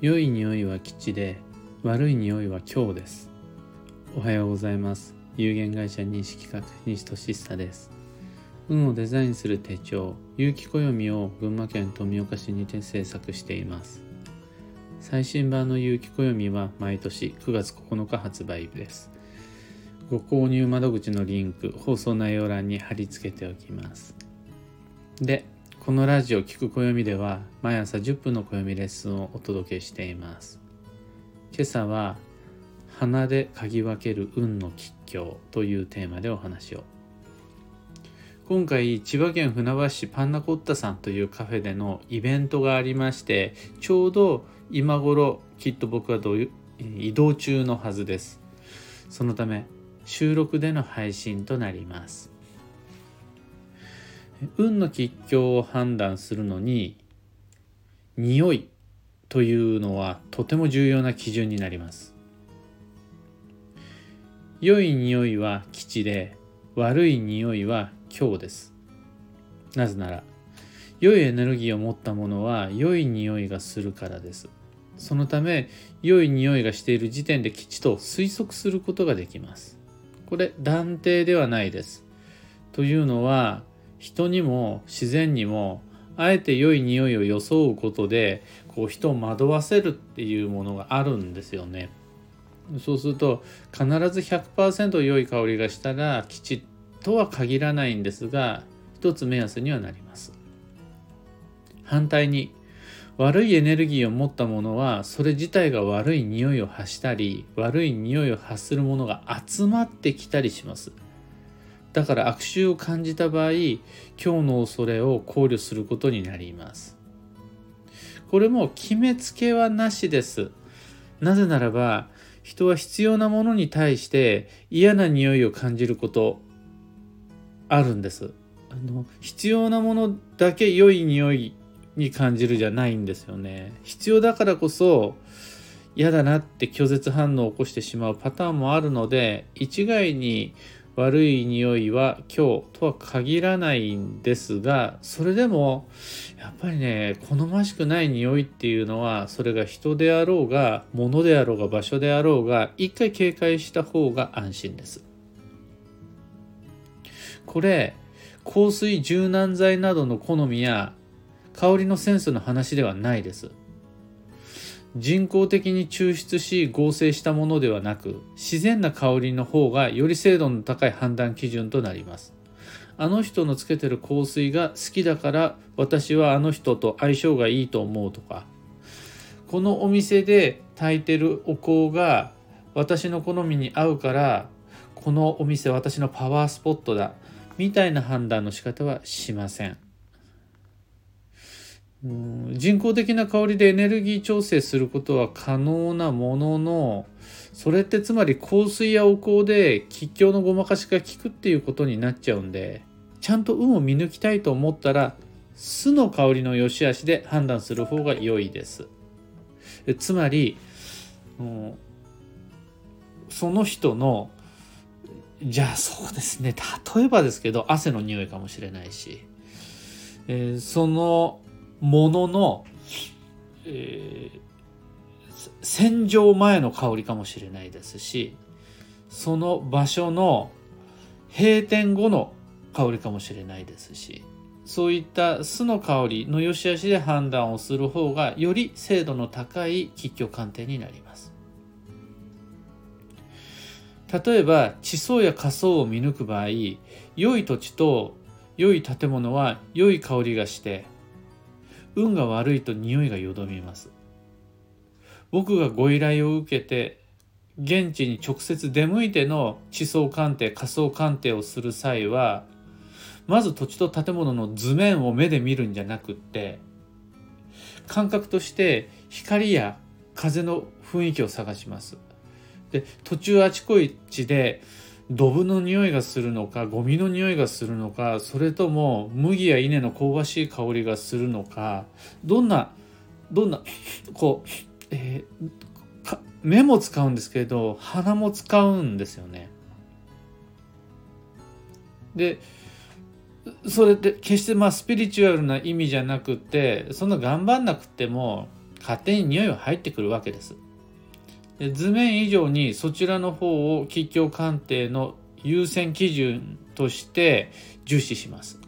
良い匂いは吉で悪い匂いは今日です。おはようございます。有限会社認識企画西俊久です。運をデザインする手帳有機暦を群馬県富岡市にて制作しています。最新版の有機暦は毎年9月9日発売です。ご購入窓口のリンク放送内容欄に貼り付けておきます。でこのラジオ聞く暦では毎朝10分の暦レッスンをお届けしています。今朝は鼻で嗅ぎ分ける運の吉祥というテーマでお話を。今回千葉県船橋市パンナコッタさんというカフェでのイベントがありましてちょうど今頃きっと僕は移動中のはずです。そのため収録での配信となります。運の吉祥を判断するのに匂いというのはとても重要な基準になります。良い匂いは吉で悪い匂いは強です。なぜなら良いエネルギーを持ったものは良い匂いがするからです。そのため良い匂いがしている時点で吉と推測することができます。これ断定ではないです。というのは人にも自然にもあえて良い匂いを装うことでこう人を惑わせるっていうものがあるんですよね。そうすると必ず100%良い香りがしたら吉とは限らないんですが一つ目安にはなります。反対に悪いエネルギーを持ったものはそれ自体が悪い匂いを発したり悪い匂いを発するものが集まってきたりします。だから悪臭を感じた場合今日の恐れを考慮することになります。これも決めつけはなしです。なぜならば人は必要なものに対して嫌な匂いを感じることあるんです。あの必要なものだけ良い匂いに感じるじゃないんですよね。必要だからこそ嫌だなって拒絶反応を起こしてしまうパターンもあるので一概に悪い匂いは今日とは限らないんですがそれでもやっぱりね好ましくない匂いっていうのはそれが人であろうが物であろうが場所であろうが一回警戒した方が安心です。これ香水柔軟剤などの好みや香りのセンスの話ではないです。人工的に抽出し合成したものではなく自然な香りの方がより精度の高い判断基準となりますあの人のつけてる香水が好きだから私はあの人と相性がいいと思うとかこのお店で炊いてるお香が私の好みに合うからこのお店私のパワースポットだみたいな判断の仕方はしません。人工的な香りでエネルギー調整することは可能なもののそれってつまり香水やお香で吉祥のごまかしが効くっていうことになっちゃうんでちゃんと運を見抜きたいと思ったら酢の香りの良し悪しで判断する方が良いです。つまりその人のじゃあそうですね例えばですけど汗の匂いかもしれないし、えー、そのものの、えー、洗浄前の香りかもしれないですしその場所の閉店後の香りかもしれないですしそういった酢の香りの良し悪しで判断をする方がより精度の高い吉居鑑定になります。例えば地層や下層を見抜く場合良い土地と良い建物は良い香りがして運が悪いと匂いがよどみます。僕がご依頼を受けて現地に直接出向いての地層鑑定仮想鑑定をする際はまず土地と建物の図面を目で見るんじゃなくって感覚として光や風の雰囲気を探します。で途中あちこちでドブの匂いがするのかゴミの匂いがするのかそれとも麦や稲の香ばしい香りがするのかどんなどんなこう、えー、目も使うんですけど鼻も使うんですよね。でそれって決してまあスピリチュアルな意味じゃなくてそんな頑張んなくても勝手に匂いは入ってくるわけです図面以上にそちらの方を吉祥鑑定の優先基準として重視します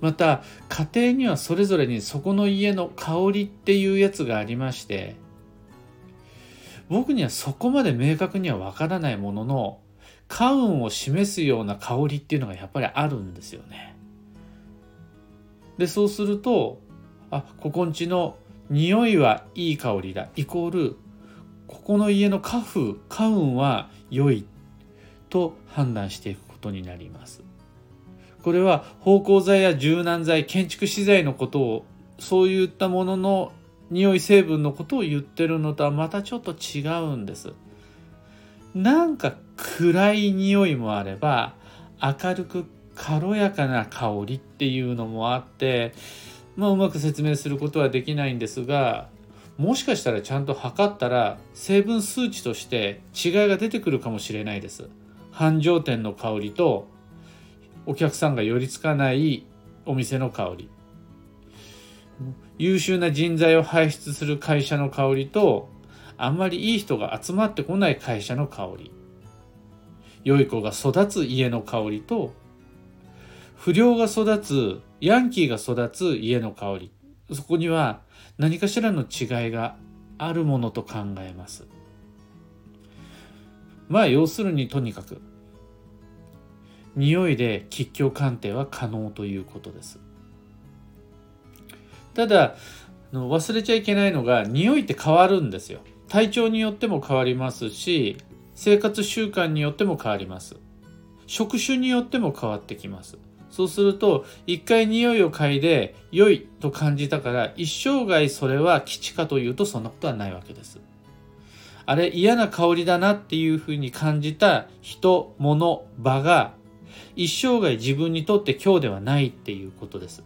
また家庭にはそれぞれにそこの家の香りっていうやつがありまして僕にはそこまで明確にはわからないものの家運を示すような香りっていうのがやっぱりあるんですよね。でそうするとあここんちの匂いはいい香りだイコールここの家の家風家運は良いと判断していくことになります。これは芳香剤や柔軟剤建築資材のことをそういったものの匂い成分のことを言ってるのとはまたちょっと違うんです。なんか暗い匂いもあれば明るく軽やかな香りっていうのもあってまあうまく説明することはできないんですがもしかしたらちゃんと測ったら成分数値として違いが出てくるかもしれないです。繁盛店の香りとお客さんが寄りつかないお店の香り優秀な人材を輩出する会社の香りとあんまりいい人が集まってこない会社の香り良い子が育つ家の香りと不良が育つヤンキーが育つ家の香り。そこには何かしらの違いがあるものと考えます。まあ要するにとにかく匂いで吉祥鑑定は可能ということです。ただ忘れちゃいけないのが匂いって変わるんですよ。体調によっても変わりますし生活習慣によっても変わります。職種によっても変わってきます。そうすると一回匂いを嗅いで良いと感じたから一生涯それは吉かというとそんなことはないわけですあれ嫌な香りだなっていうふうに感じた人物場が一生涯自分にとって今日ではないっていうことです。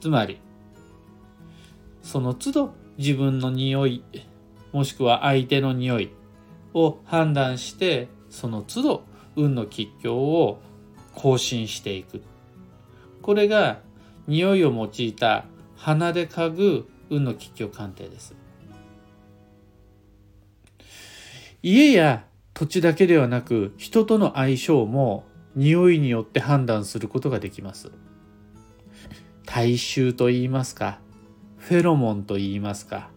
つまり、その都度自分の匂い、もしくは相手の匂いを判断して、その都度運の吉祥を更新していく。これが匂いを用いた鼻で嗅ぐ運の吉祥鑑定です。家や土地だけではなく人との相性も匂いによって判断することができます。体臭と言いますか、フェロモンと言いますか、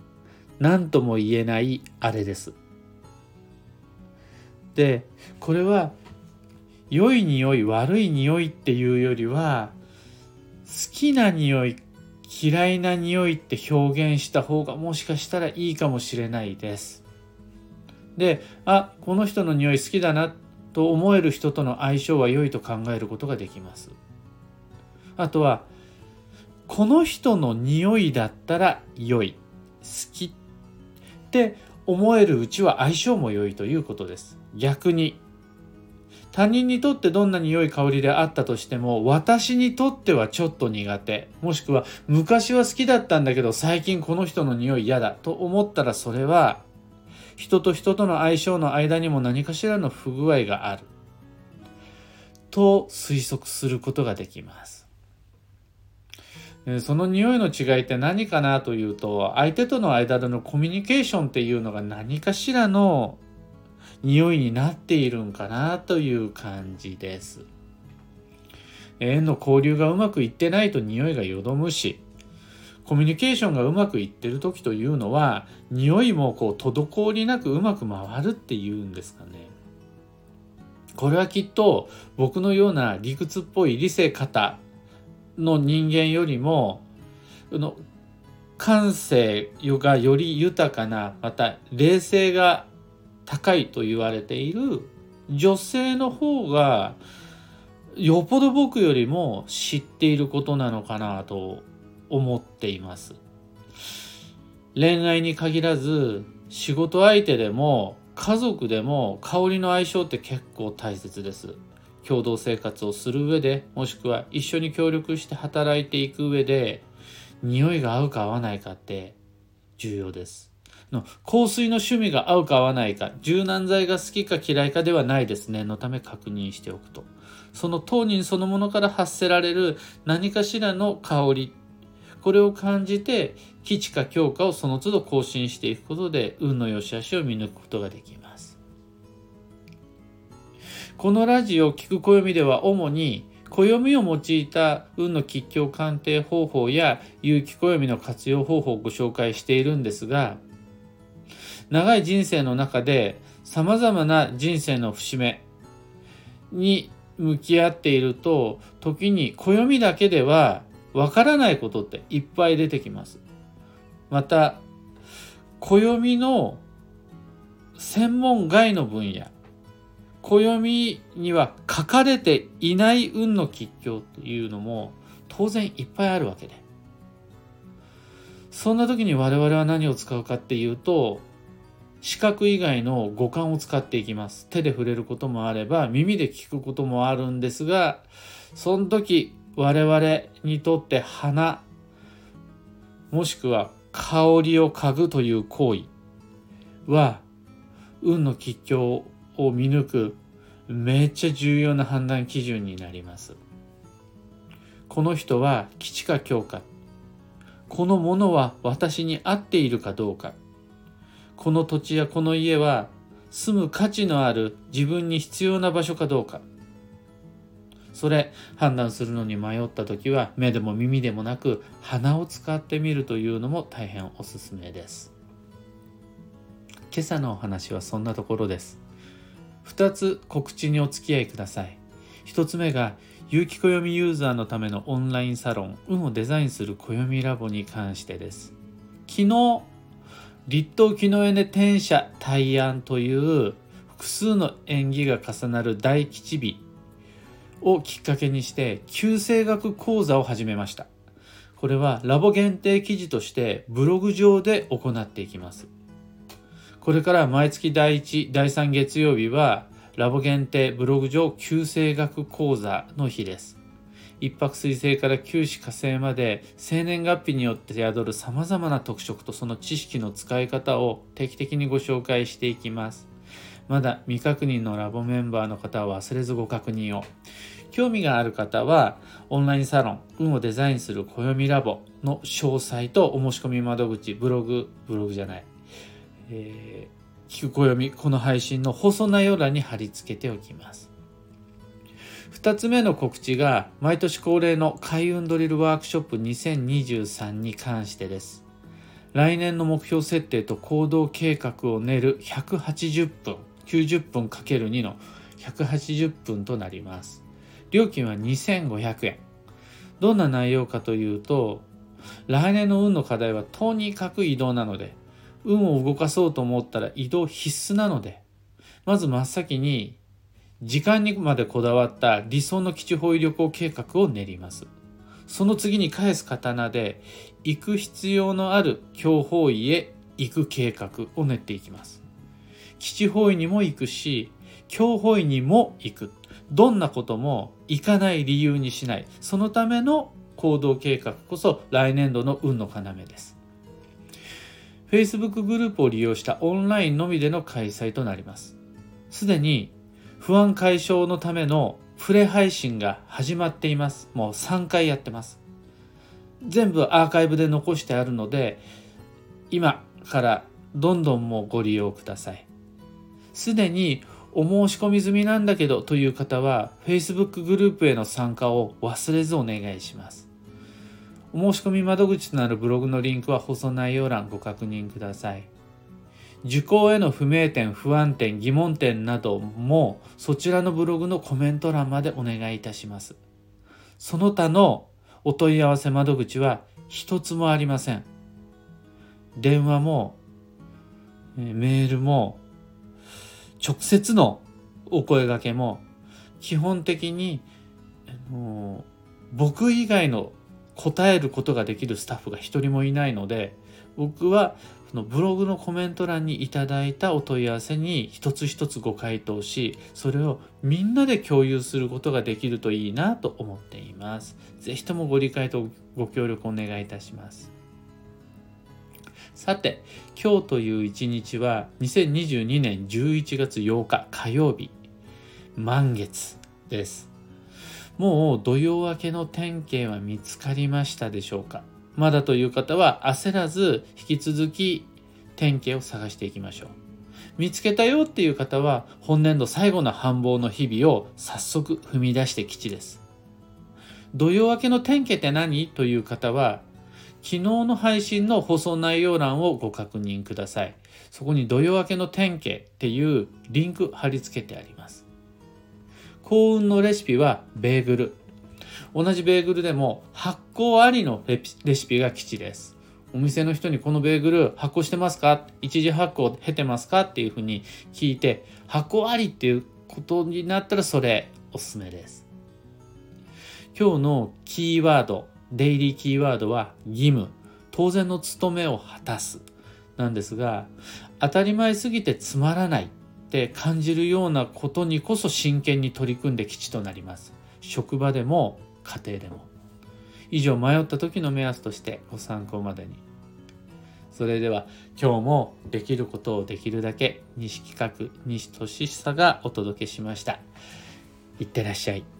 何とも言えないあれです。で、これは良い匂い悪い匂いっていうよりは好きな匂い嫌いな匂いって表現した方がもしかしたらいいかもしれないです。であこの人の匂い好きだなと思える人との相性は良いと考えることができます。あとはこの人の匂いだったら良い。好きって思えるうちは相性も良いということです。逆に他人にとってどんな匂い香りであったとしても私にとってはちょっと苦手もしくは昔は好きだったんだけど最近この人の匂い嫌だと思ったらそれは人と人との相性の間にも何かしらの不具合があると推測することができます。その匂いの違いって何かなというと相手との間でのコミュニケーションっていうのが何かしらの匂いになっているんかなという感じです。縁の交流がうまくいってないと匂いがよどむしコミュニケーションがうまくいってる時というのは匂いもこう滞りなくうまく回るっていうんですかねこれはきっと僕のような理屈っぽい理性型の人間よりもの感性がより豊かなまた冷静が高いと言われている女性の方がよっぽど僕よりも知っていることなのかなと思っています。恋愛に限らず仕事相手でも家族でも香りの相性って結構大切です。共同生活をする上でもしくは一緒に協力して働いていく上で匂いが合うか合わないかって重要です。の香水の趣味が合うか合わないか柔軟剤が好きか嫌いかではないですねのため確認しておくと。その当人そのものから発せられる何かしらの香りこれを感じて基地か強化をその都度更新していくことで運の良し悪しを見抜くことができます。このラジオ聞く暦では主に暦を用いた運の吉凶鑑定方法や有機暦の活用方法をご紹介しているんですが長い人生の中で様々な人生の節目に向き合っていると時に暦だけではわからないことっていっぱい出てきます。また暦の専門外の分野暦には書かれていない運の吉凶というのも当然いっぱいあるわけでそんな時に我々は何を使うかっていうと視覚以外の五感を使っていきます手で触れることもあれば耳で聞くこともあるんですがその時我々にとって鼻もしくは香りを嗅ぐという行為は運の吉凶を見抜くめっちゃ重要な判断基準になります。この人は基地か強化。このものは私に合っているかどうか。この土地やこの家は住む価値のある自分に必要な場所かどうか。それ判断するのに迷った時は目でも耳でもなく鼻を使ってみるというのも大変おすすめです。今朝のお話はそんなところです。2つ告知にお付き合いください。1つ目が、有機暦ユーザーのためのオンラインサロン、運をデザインする暦ラボに関してです。昨日、立冬木のエネ転写大安という複数の縁起が重なる大吉日をきっかけにして旧星学講座を始めました。これはラボ限定記事としてブログ上で行っていきます。これから毎月第1、第3月曜日は、ラボ限定ブログ上旧星学講座の日です。一泊水星から九死火星まで生年月日によって宿る様々な特色とその知識の使い方を定期的にご紹介していきます。まだ未確認のラボメンバーの方は忘れずご確認を。興味がある方はオンラインサロン運をデザインする暦ラボの詳細とお申し込み窓口ブログブログじゃないえー、聞く暦この配信の放送内容欄に貼り付けておきます2つ目の告知が毎年恒例の開運ドリルワークショップ2023に関してです。来年の目標設定と行動計画を練る180分90分 ×2 の180分となります。料金は2500円。どんな内容かというと来年の運の課題はとにかく移動なので運を動かそうと思ったら移動必須なので、まず真っ先に時間にまでこだわった理想の基地方位旅行計画を練ります。その次に返す刀で行く必要のある強方位へ行く計画を練っていきます。基地方位にも行くし、強方位にも行く。どんなことも行かない理由にしない。そのための行動計画こそ来年度の運の要です。Facebook グループを利用したオンラインのみでの開催となります。すでに不安解消のためのプレ配信が始まっています。もう3回やってます。全部アーカイブで残してあるので、今からどんどんもうご利用ください。すでにお申し込み済みなんだけどという方は Facebook グループへの参加を忘れずお願いします。お申し込み窓口となるブログのリンクは放送内容欄ご確認ください。受講への不明点、不安点、疑問点などもそちらのブログのコメント欄までお願いいたします。その他のお問い合わせ窓口は一つもありません。電話もメールも直接のお声掛けも基本的に僕以外の答えることができるスタッフが一人もいないので僕はそのブログのコメント欄にいただいたお問い合わせに一つ一つご回答しそれをみんなで共有することができるといいなと思っています。是非ともご理解とご協力お願いいたします。さて今日という一日は2022年11月8日火曜日満月です。もう土曜明けの天気は見つかりましたでしょうか？まだという方は焦らず引き続き典型を探していきましょう。見つけたよっていう方は本年度最後の繁忙の日々を早速踏み出して吉です。土曜明けの典型って何？という方は昨日の配信の放送内容欄をご確認ください。そこに土曜明けの典型っていうリンク貼り付けてあります。幸運のレシピはベーグル。同じベーグルでも発酵ありのレシピが吉です。お店の人にこのベーグル発酵してますか？一次発酵経てますか？っていうふうに聞いて発酵ありっていうことになったらそれおすすめです。今日のキーワード、デイリーキーワードは義務、当然の務めを果たすなんですが当たり前すぎてつまらないって感じるようなことにこそ真剣に取り組んで吉となります。職場でも家庭でも。以上迷った時の目安としてご参考までに。それでは今日もできることをできるだけ西企画西俊久がお届けしました。いってらっしゃい。